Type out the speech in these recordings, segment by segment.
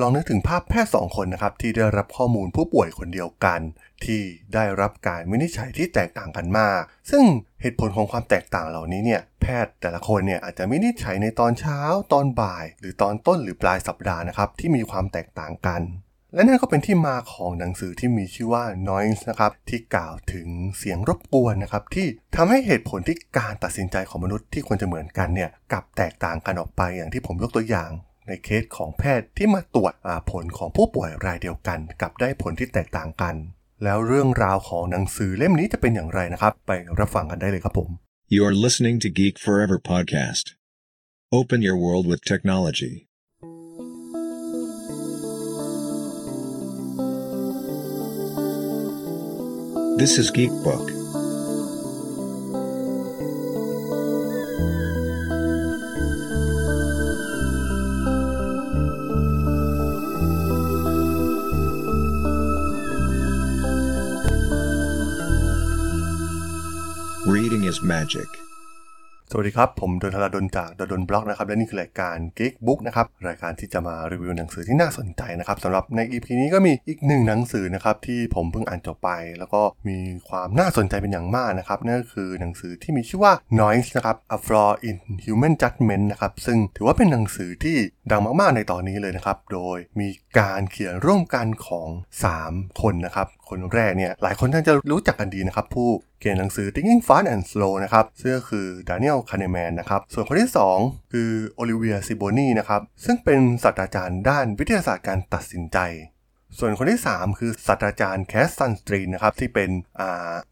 ลองนึกถึงภาพแพทย์สองคนนะครับที่ได้รับข้อมูลผู้ป่วยคนเดียวกัน ที่ได้รับการวินิจฉัยที่แตกต่างกันมาก ซึ่งเหตุผลของความแตกต่างเหล่านี้เนี่ยแพทย์แต่ละคนเนี่ยอาจจะวินิจฉัยในตอนเช้า ตอนบ่าย หรือตอนต้นหรือปลายสัปดาห์นะครับที่มีความแตกต่างกัน และนั่นก็เป็นที่มาของหนังสือที่มีชื่อว่า Noise นะครับที่กล่าวถึงเสียงรบกวนนะครับที่ทำให้เหตุผลที่การตัดสินใจของมนุษย์ที่ควรจะเหมือนกันเนี่ยกลับแตกต่างกันออกไปอย่างที่ผมยกตัวอย่าง ในเคสของแพทย์ที่มาตรวจผลของผู้ป่วยรายเดียวกัน กับได้ผลที่แตกต่างกัน แล้วเรื่องราวของหนังสือเล่มนี้จะเป็นอย่างไรนะครับ ไปรับฟังกันได้เลยครับผม You are listening to Geek Forever podcast. Open your world with technology. This is Geek Book. Reading is magic. สวัสดีครับ ผมดนทราดนจากดนบล็อกนะครับ และนี่คือรายการ Geek Book นะครับ รายการที่จะมารีวิวหนังสือที่น่าสนใจนะครับสำหรับใน EP นี้ก็มีอีกหนึ่งหนังสือนะครับ ที่ผมเพิ่งอ่านจบไป แล้วก็มีความน่าสนใจเป็นอย่างมากนะครับ นั่นก็คือหนังสือที่มีชื่อว่า Noise นะครับ A Flaw in Human Judgment นะครับ ซึ่งถือว่าเป็นหนังสือที่ดังมากๆในตอนนี้เลยนะครับ โดยมีการเขียนร่วมกันของ 3 คนนะครับ คนแรกเนี่ยหลายคนท่านจะรู้จักกันดีนะครับผู้ เขียนหนังสือ Thinking Fast and Slow นะครับซึ่งก็คือ Daniel Kahneman นะครับ ส่วนคนที่ 2 คือ Olivier Sibony นะครับ ซึ่งเป็นศาสตราจารย์ด้านวิทยาศาสตร์การตัดสินใจ ส่วนคนที่ 3 คือศาสตราจารย์ Cass Sunstein นะครับที่เป็น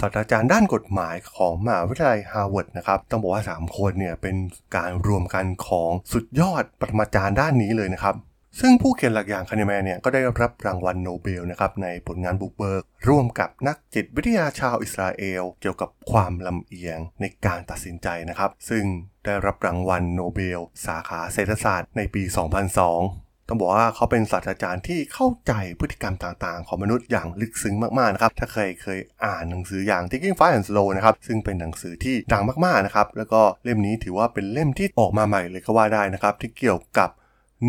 ศาสตราจารย์ด้านกฎหมายของมหาวิทยาลัยฮาร์วาร์ดนะครับ ต้องบอกว่า 3 คนเนี่ยเป็นการรวมกันของสุดยอดปรมาจารย์ด้านนี้เลยนะครับ ซึ่งผู้เขียนหลักอย่าง Kahneman เนี่ยก็ได้รับรางวัลโนเบลนะครับในผลงานบุกเบิก ร่วมกับนักจิตวิทยาชาวอิสราเอล เกี่ยวกับความลำเอียงในการตัดสินใจนะครับ ซึ่งได้รับรางวัลโนเบล สาขาเศรษฐศาสตร์ในปี 2002ต้องบอกว่าเขาเป็นศาสตราจารย์ที่เข้าใจพฤติกรรมต่างๆ ของมนุษย์อย่างลึกซึ้งมากๆนะครับ ถ้าใครเคยอ่านหนังสืออย่าง Thinking Fast and Slow นะครับ ซึ่งเป็นหนังสือที่ดังมากๆนะครับ แล้วก็เล่มนี้ถือว่าเป็นเล่มที่ออกมาใหม่เลยก็ว่าได้นะครับ ที่เกี่ยวกับ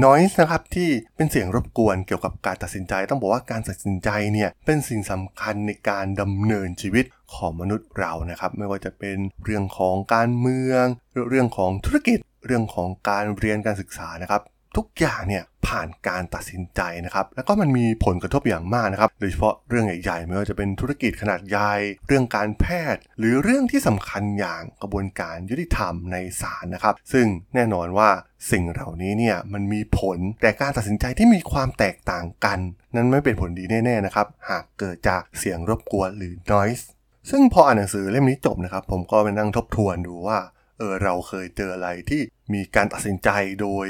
noise นะครับที่เป็นเสียงรบกวนเกี่ยวกับการตัดสินใจ ต้องบอกว่าการตัดสินใจเนี่ยเป็นสิ่งสำคัญในการดำเนินชีวิตของมนุษย์เรานะครับ ไม่ว่าจะเป็นเรื่องของการเมือง เรื่องของธุรกิจ เรื่องของการเรียนการศึกษานะครับ ทุกอย่างเนี่ยผ่านการตัดสินใจนะครับแล้วก็มันมีผลกระทบอย่างมากนะครับโดยเฉพาะเรื่องใหญ่ๆไม่ว่าจะเป็นธุรกิจขนาดใหญ่เรื่องการแพทย์ หรือเรื่องที่สำคัญอย่างกระบวนการยุติธรรมในศาลนะครับ ซึ่งแน่นอนว่าสิ่งเหล่านี้เนี่ยมันมีผลแต่การตัดสินใจที่มีความแตกต่างกัน นั้นไม่เป็นผลดีแน่ๆนะครับหากเกิดจากเสียงรบกวนหรือ noise ซึ่งพออ่านหนังสือเล่มนี้จบนะครับ ผมก็ไปนั่งทบทวนดูว่าเออเราเคยเจออะไรที่มีการตัดสินใจโดย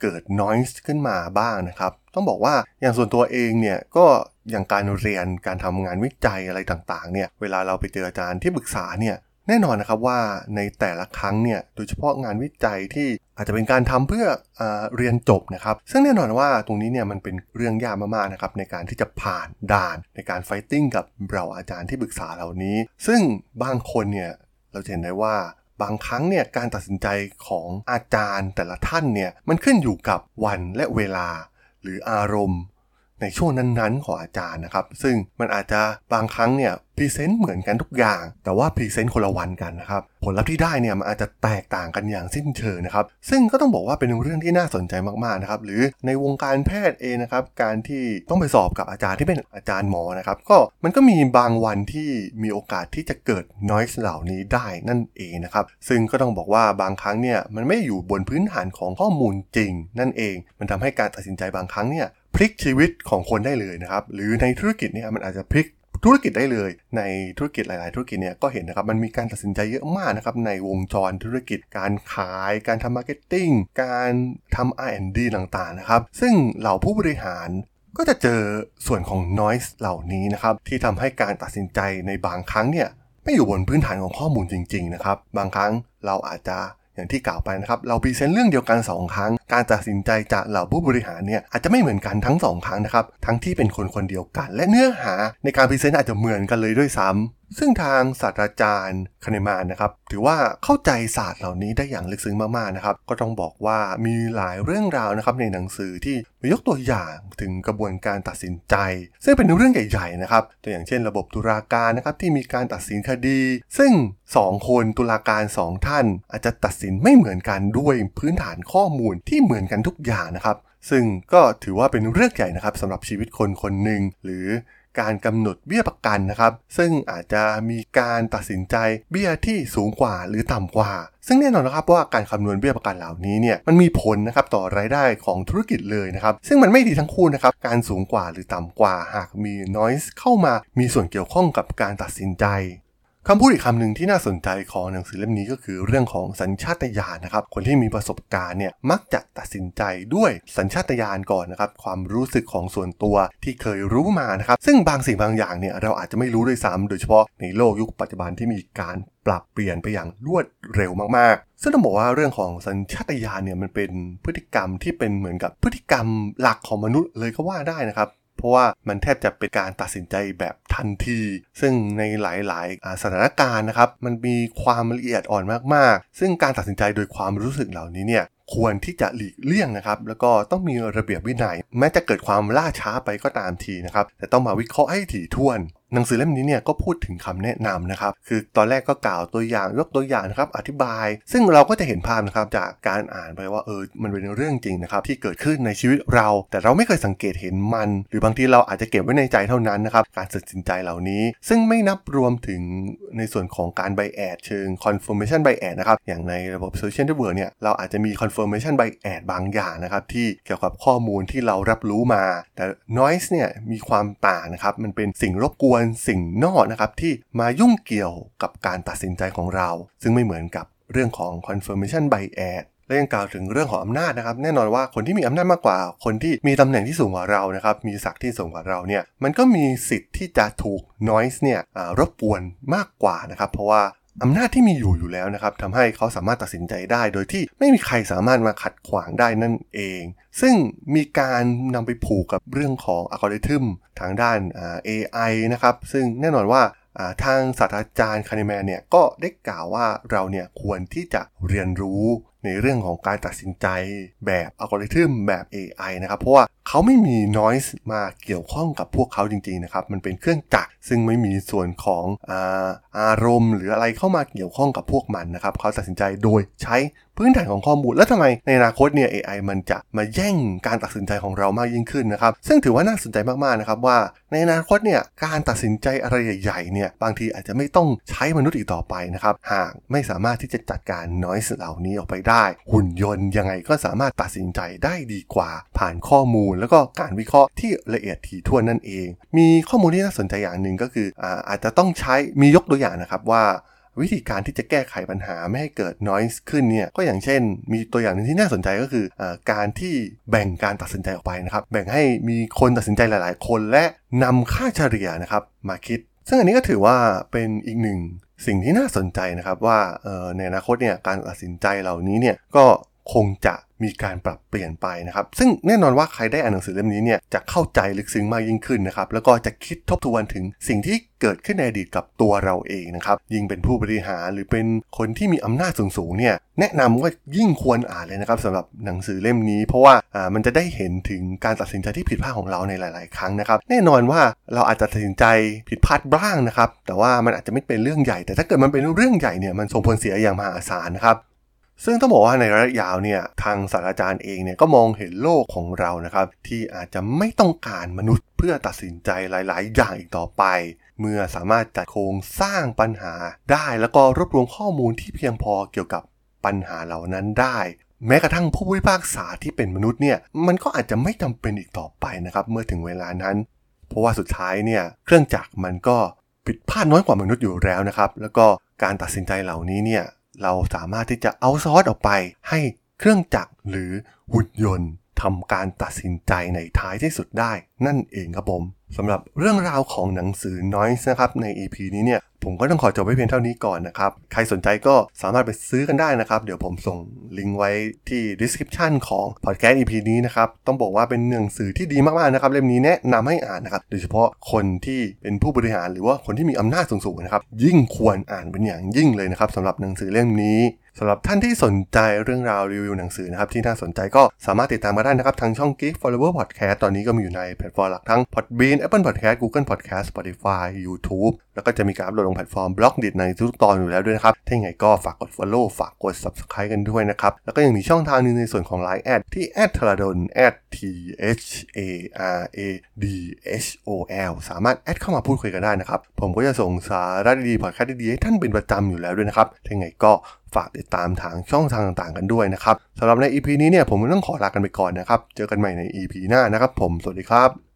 เกิด noise ขึ้นมาบ้างนะครับ ต้องบอกว่าอย่างส่วนตัวเองเนี่ยก็อย่างการเรียนการทำงานวิจัยอะไรต่างๆเนี่ยเวลาเราไปเจออาจารย์ที่ปรึกษาเนี่ยแน่นอนนะครับว่าในแต่ละครั้งเนี่ยโดยเฉพาะงานวิจัยที่อาจจะเป็นการทำเพื่ออเรียนจบนะครับ ซึ่งแน่นอนว่าตรงนี้เนี่ยมันเป็นเรื่องยากมากๆนะครับในการที่จะผ่านด่านในการไฟติ้งกับเราอาจารย์ที่ปรึกษาเหล่านี้ ซึ่งบางคนเนี่ยเราเห็นได้ว่า บางครั้งเนี่ยการตัดสินใจของอาจารย์แต่ละท่านเนี่ยมันขึ้นอยู่กับวันและเวลา หรืออารมณ์ ในช่วงนั้นๆของอาจารย์นะครับ ซึ่งมันอาจจะบางครั้งเนี่ย present เหมือนกันทุกอย่าง แต่ว่า present คนละวันกันนะครับ ผลลัพธ์ที่ได้เนี่ยมันอาจจะแตกต่างกันอย่างสิ้นเชิงนะครับ ซึ่งก็ต้องบอกว่าเป็นเรื่องที่น่าสนใจมากๆนะครับ หรือในวงการแพทย์เองนะครับ การที่ต้องไปสอบกับอาจารย์ที่เป็นอาจารย์หมอนะครับ ก็มันก็มีบางวันที่มีโอกาสที่จะเกิด noise เหล่านี้ได้นั่นเองนะครับ ซึ่งก็ต้องบอกว่าบางครั้งเนี่ยมันไม่อยู่บนพื้นฐานของข้อมูลจริง นั่นเอง มันทำให้การตัดสินใจบางครั้งเนี่ย พลิกชีวิตของคนได้เลยนะครับ หรือในธุรกิจเนี่ยมันอาจจะพลิกธุรกิจได้เลย ในธุรกิจหลาย ๆ ธุรกิจเนี่ยก็เห็นนะครับมันมีการตัดสินใจเยอะมากนะครับในวงจรธุรกิจการขาย การทำ marketing การทำ R&D ต่างๆนะครับซึ่งเหล่าผู้บริหารก็จะเจอส่วนของ noise เหล่านี้นะครับที่ทำให้การตัดสินใจในบางครั้งเนี่ยไม่อยู่บนพื้นฐานของข้อมูลจริง ๆ นะครับ บางครั้งเราอาจจะ อย่างที่กล่าวไปนะครับเรา present เรื่องเดียวกัน 2 ครั้ง การตัดสินใจจากเหล่าผู้บริหารเนี่ยอาจจะไม่เหมือนกันทั้ง 2 ครั้งนะครับทั้งที่เป็นคนคนเดียวกัน และเนื้อหาในการพรีเซนต์อาจจะเหมือนกันเลยด้วยซ้ำ ซึ่งทางศาสตราจารย์คเนมานนะครับ ถือว่าเข้าใจศาสตร์เหล่านี้ได้อย่างลึกซึ้งมากๆนะครับ ก็ต้องบอกว่ามีหลายเรื่องราวนะครับในหนังสือที่มายกตัวอย่างถึงกระบวนการตัดสินใจ ซึ่งเป็นเรื่องใหญ่ๆนะครับตัวอย่างเช่นระบบตุลาการนะครับที่มีการตัดสินคดี ซึ่ง 2 คนตุลาการ 2 ท่าน อาจจะตัดสินไม่เหมือนกันด้วยพื้นฐานข้อมูลที่เหมือนกันทุกอย่างนะครับซึ่งก็ถือว่าเป็นเรื่องใหญ่นะครับสำหรับชีวิตคนคนหนึ่งหรือ การกำหนดเบี้ยประกันนะครับ ซึ่งอาจจะมีการตัดสินใจเบี้ยที่สูงกว่าหรือต่ำกว่า ซึ่งแน่นอนนะครับว่าการคำนวณเบี้ยประกันเหล่านี้เนี่ยมันมีผลนะครับต่อรายได้ของธุรกิจเลยนะครับ ซึ่งมันไม่ดีทั้งคู่นะครับการสูงกว่าหรือต่ำกว่า หากมี noise เข้ามามีส่วนเกี่ยวข้องกับการตัดสินใจ คำพูดอีกคำหนึ่งที่น่าสนใจของหนังสือเล่มนี้ก็คือเรื่องของสัญชาตญาณนะครับ คนที่มีประสบการณ์เนี่ยมักจะตัดสินใจด้วยสัญชาตญาณก่อนนะครับ ความรู้สึกของส่วนตัวที่เคยรู้มานะครับ ซึ่งบางสิ่งบางอย่างเนี่ยเราอาจจะไม่รู้ด้วยซ้ำโดยเฉพาะในโลกยุคปัจจุบันที่มีการปรับเปลี่ยนไปอย่างรวดเร็วมากๆ ซึ่งต้องบอกว่าเรื่องของสัญชาตญาณเนี่ยมันเป็นพฤติกรรมที่เป็นเหมือนกับพฤติกรรมหลักของมนุษย์เลยก็ว่าได้นะครับ เพราะว่ามันแทบจะเป็นการตัดสินใจแบบทันที ซึ่งในหลายๆสถานการณ์นะครับมันมีความละเอียดอ่อนมากๆ ซึ่งการตัดสินใจโดยความรู้สึกเหล่านี้เนี่ยควรที่จะหลีกเลี่ยงนะครับแล้วก็ต้องมีระเบียบวินัย แม้จะเกิดความล่าช้าไปก็ตามทีนะครับแต่ต้องมาวิเคราะห์ให้ถี่ถ้วน หนังสือเล่มนี้เนี่ยก็พูดถึงคำแนะนำนะครับ คือตอนแรกก็กล่าวตัวอย่างยกตัวอย่างนะครับอธิบาย ซึ่งเราก็จะเห็นภาพนะครับจากการอ่านไปว่าเออมันเป็นเรื่องจริงนะครับที่เกิดขึ้นในชีวิตเรา แต่เราไม่เคยสังเกตเห็นมัน หรือบางทีเราอาจจะเก็บไว้ในใจเท่านั้นนะครับการตัดสินใจเหล่านี้ ซึ่งไม่นับรวมถึงในส่วนของการไบแอดเชิง confirmation bias นะครับอย่างในระบบ social network เนี่ยเราอาจจะมี confirmation bias บางอย่างนะครับที่เกี่ยวกับข้อมูลที่เรารับรู้มา แต่ noise เนี่ยมีความต่างนะครับมันเป็นสิ่งรบกวนสิ่งนอกนะครับที่มายุ่งเกี่ยวกับการตัดสินใจของเรา ซึ่งไม่เหมือนกับเรื่องของ confirmation bias และยังกล่าวถึงเรื่องของอำนาจนะครับ แน่นอนว่าคนที่มีอำนาจมากกว่า คนที่มีตำแหน่งที่สูงกว่าเรานะครับ มีศักดิ์ที่สูงกว่าเราเนี่ย มันก็มีสิทธิ์ที่จะถูก noise เนี่ยรบกวนมากกว่านะครับ เพราะว่า อำนาจที่มีอยู่อยู่แล้วนะครับทำให้เขาสามารถตัดสินใจได้ โดยที่ไม่มีใครสามารถมาขัดขวางได้นั่นเอง ซึ่งมีการนำไปผูกกับเรื่องของอัลกอริทึมทางด้าน AI นะครับ ซึ่งแน่นอนว่าทางศาสตราจารย์คานิแมนเนี่ยก็ได้กล่าวว่าเราเนี่ยควรที่จะเรียนรู้ ในเรื่องของการตัดสินใจแบบอัลกอริทึมแบบ AI นะครับเพราะว่าเขาไม่มี noise มาเกี่ยวข้องกับพวกเขาจริงๆนะครับมันเป็นเครื่องจักรซึ่งไม่มีส่วนของอาอารมณ์ หรืออะไรเข้ามาเกี่ยวข้องกับพวกมันนะครับเขาตัดสินใจโดยใช้ พื้นฐานของข้อมูล แล้วทำไมในอนาคตเนี่ย AI มันจะมาแย่งการตัดสินใจของเรามากยิ่งขึ้นนะครับ ซึ่งถือว่าน่าสนใจมากๆนะครับว่า ในอนาคตเนี่ยการตัดสินใจอะไรใหญ่ๆเนี่ยบางทีอาจจะไม่ต้องใช้มนุษย์อีกต่อไปนะครับหากไม่สามารถที่จะจัดการ noise เหล่านี้ออกไปได้ หุ่นยนต์ยังไงก็สามารถตัดสินใจได้ดีกว่า ผ่านข้อมูล แล้วก็การวิเคราะห์ที่ละเอียดถี่ถ้วนนั่นเอง มีข้อมูลที่น่าสนใจอย่างหนึ่งก็คืออาอาจจะต้องใช้มียกตัวอย่างนะครับว่า วิธีการที่จะแก้ไขปัญหาไม่ให้เกิด noise ขึ้นเนี่ยก็อย่างเช่น มีตัวอย่างหนึ่งที่น่าสนใจก็คืออการที่แบ่งการตัดสินใจออกไปนะครับแบ่งให้มีคนตัดสินใจหลาย ๆ คนและนำค่าเฉลี่ยนะครับมาคิด ซึ่งอันนี้ก็ถือว่าเป็นอีกหนึ่งสิ่งที่น่าสนใจนะครับว่าในอนาคตเนี่ยการตัดสินใจเหล่านี้เนี่ยก็ คงจะมีการปรับเปลี่ยนไปนะครับ ซึ่งแน่นอนว่าใครได้อ่านหนังสือเล่มนี้เนี่ยจะเข้าใจลึกซึ้งมากยิ่งขึ้นนะครับ แล้วก็จะคิดทบทวนถึงสิ่งที่เกิดขึ้นในอดีตกับตัวเราเองนะครับ ยิ่งเป็นผู้บริหารหรือเป็นคนที่มีอำนาจสูงๆเนี่ยแนะนำว่ายิ่งควรอ่านเลยนะครับสำหรับหนังสือเล่มนี้ เพราะว่าอ่ามันจะได้เห็นถึงการตัดสินใจที่ผิดพลาดของเราในหลาย ๆ ครั้งนะครับ แน่นอนว่าเราอาจจะตัดสินใจผิดพลาดบ้างนะครับ แต่ว่ามันอาจจะไม่เป็นเรื่องใหญ่ แต่ถ้าเกิดมันเป็นเรื่องใหญ่เนี่ยมันส่งผลเสียอย่างมหาศาลนะครับ ซึ่งต้องบอกว่าในระยะยาวเนี่ยทางศาสตราจารย์เองเนี่ยก็มองเห็นโลกของเรานะครับ ที่อาจจะไม่ต้องการมนุษย์เพื่อตัดสินใจหลาย ๆ อย่างอีกต่อไป เมื่อสามารถจัดโครงสร้างปัญหาได้แล้วก็รวบรวมข้อมูลที่เพียงพอเกี่ยวกับปัญหาเหล่านั้นได้ แม้กระทั่งผู้พิพากษาที่เป็นมนุษย์เนี่ยมันก็อาจจะไม่จำเป็นอีกต่อไปนะครับ เมื่อถึงเวลานั้น เพราะว่าสุดท้ายเนี่ยเครื่องจักรมันก็ผิดพลาดน้อยกว่ามนุษย์อยู่แล้วนะครับ แล้วก็การตัดสินใจเหล่านี้เนี่ย เราสามารถที่จะเอาซอสออกไป ให้เครื่องจักรหรือหุ่นยนต์ทำการตัดสินใจในท้ายที่สุดได้ นั่นเองครับผม สำหรับเรื่องราวของหนังสือ Noise นะครับใน EP นี้เนี่ยผมก็ต้องขอจบไว้เพียงเท่านี้ก่อนนะครับ ใครสนใจก็สามารถไปซื้อกันได้นะครับ เดี๋ยวผมส่งลิงก์ไว้ที่ description ของ podcast EP นี้นะครับ ต้องบอกว่าเป็นหนังสือที่ดีมากๆนะครับ เล่มนี้แนะนำให้อ่านนะครับ โดยเฉพาะคนที่เป็นผู้บริหารหรือว่าคนที่มีอำนาจสูงๆนะครับ ยิ่งควรอ่านเป็นอย่างยิ่งเลยนะครับสำหรับหนังสือเล่มนี้ สำหรับท่านที่สนใจเรื่องราวรีวิวหนังสือนะครับที่น่าสนใจก็สามารถติดตามมาได้นะครับทางช่อง Geek Forever Podcast ตอนนี้ก็มีอยู่ในแพลตฟอร์มหลักทั้ง Podbean Apple Podcast Google Podcast Spotify YouTube แล้วก็จะมีการอัปโหลดลงแพลตฟอร์ม Blockdit ในทุกตอนอยู่แล้วด้วยนะครับ ถ้าอย่างไรก็ฝากกด Follow ฝากกด Subscribe กันด้วยนะครับ แล้วก็ยังมีช่องทางหนึงในส่วนของ Line แอดที่ t h a r a d o n t h a r a d h o l สามารถแอดเข้ามาพูดคุยกันได้นะครับ ผมก็จะส่งสาระดีๆพอดแคสต์ดีๆให้ท่านเป็นประจำอยู่แล้วด้วยนะครับถ้าอย่างไงก็ฝากติดตามทางช่องทางต่างๆกันด้วยนะครับสำหรับใน EP นี้เนี่ยผมต้องขอลากันไปก่อนนะครับ เจอกันใหม่ใน EP หน้านะครับผม สวัสดีครับ